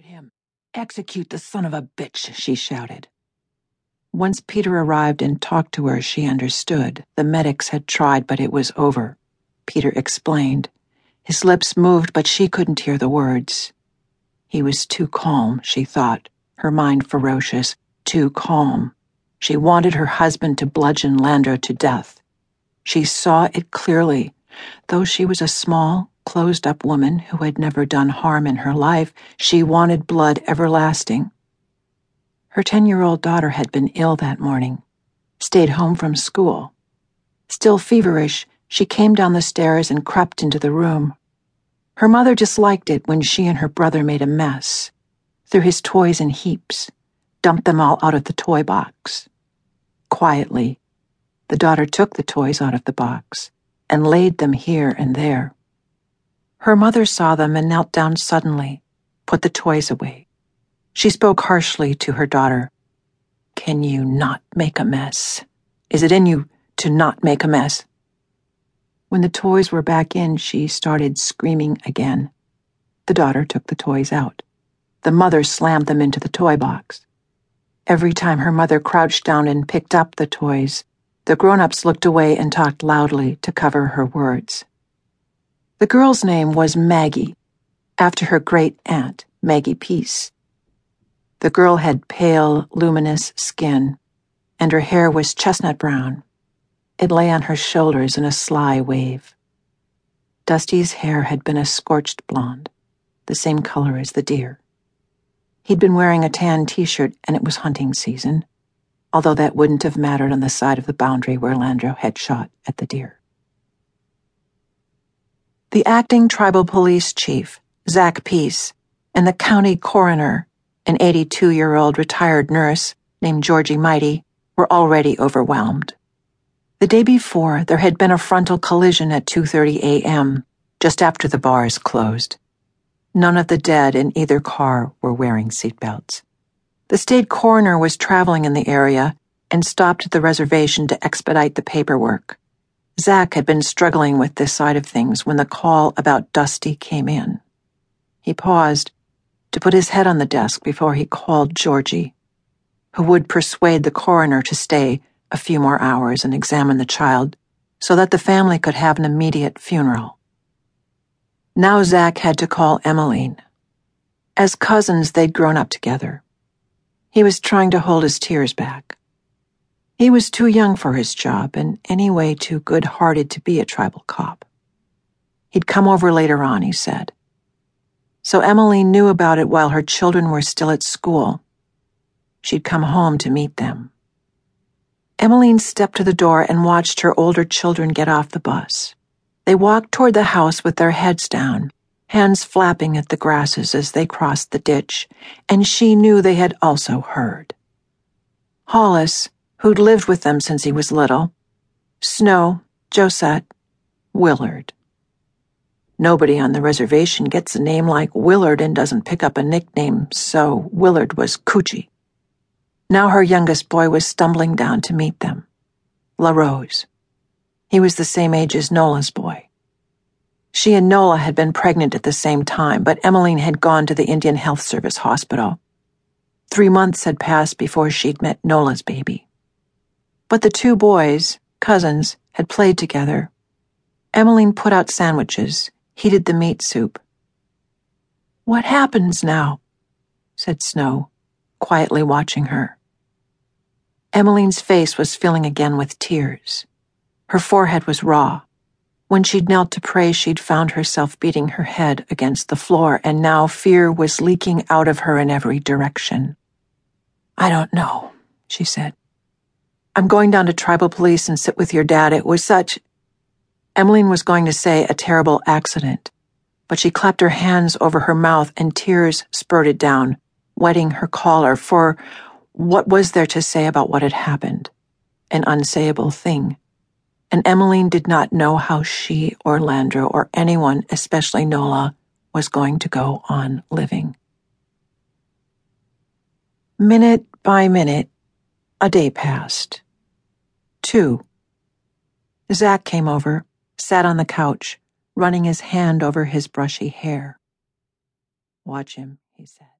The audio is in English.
him. Execute the son of a bitch, she shouted. Once Peter arrived and talked to her, she understood. The medics had tried, but it was over. Peter explained. His lips moved, but she couldn't hear the words. He was too calm, she thought, her mind ferocious, too calm. She wanted her husband to bludgeon Landreaux to death. She saw it clearly. Though she was a small, closed up woman who had never done harm in her life, she wanted blood everlasting. Her 10 year old daughter had been ill that morning, stayed home from school. Still feverish, she came down the stairs and crept into the room. Her mother disliked it when she and her brother made a mess, threw his toys in heaps, dumped them all out of the toy box. Quietly, the daughter took the toys out of the box and laid them here and there. Her mother saw them and knelt down suddenly, put the toys away. She spoke harshly to her daughter. Can you not make a mess? Is it in you to not make a mess? When the toys were back in, she started screaming again. The daughter took the toys out. The mother slammed them into the toy box. Every time her mother crouched down and picked up the toys, the grown ups looked away and talked loudly to cover her words. The girl's name was Maggie, after her great aunt, Maggie Peace. The girl had pale, luminous skin, and her hair was chestnut brown. It lay on her shoulders in a sly wave. Dusty's hair had been a scorched blonde, the same color as the deer. He'd been wearing a tan t shirt, and it was hunting season, although that wouldn't have mattered on the side of the boundary where Landreaux had shot at the deer. The acting tribal police chief, Zach Peace, and the county coroner, an 82 year old retired nurse named Georgie Mighty, were already overwhelmed. The day before, there had been a frontal collision at 2:30 a.m., just after the bars closed. None of the dead in either car were wearing seatbelts. The state coroner was traveling in the area and stopped at the reservation to expedite the paperwork. Zach had been struggling with this side of things when the call about Dusty came in. He paused to put his head on the desk before he called Georgie, who would persuade the coroner to stay a few more hours and examine the child so that the family could have an immediate funeral. Now Zach had to call Emmaline. As cousins, they'd grown up together. He was trying to hold his tears back. He was too young for his job and anyway too good hearted to be a tribal cop. He'd come over later on, he said. So Emmaline knew about it while her children were still at school. She'd come home to meet them. Emmaline stepped to the door and watched her older children get off the bus. They walked toward the house with their heads down, hands flapping at the grasses as they crossed the ditch, and she knew they had also heard. Hollis, who'd lived with them since he was little. Snow, Josette, Willard. Nobody on the reservation gets a name like Willard and doesn't pick up a nickname, so Willard was Coochie. Now her youngest boy was stumbling down to meet them. LaRose. He was the same age as Nola's boy. She and Nola had been pregnant at the same time, but Emmaline had gone to the Indian Health Service hospital. Three months had passed before she'd met Nola's baby. But the two boys, cousins, had played together. Emmaline put out sandwiches, heated the meat soup. What happens now? said Snow, quietly watching her. Emmaline's face was filling again with tears. Her forehead was raw. When she'd knelt to pray, she'd found herself beating her head against the floor, and now fear was leaking out of her in every direction. I don't know, she said. I'm going down to tribal police and sit with your dad. It was such. Emmaline was going to say a terrible accident, but she clapped her hands over her mouth and tears spurted down, wetting her collar, for what was there to say about what had happened? An unsayable thing. And Emmaline did not know how she or Landreaux or anyone, especially Nola, was going to go on living. Minute by minute, a day passed. Two. Zach came over, sat on the couch, running his hand over his brushy hair. Watch him, he said.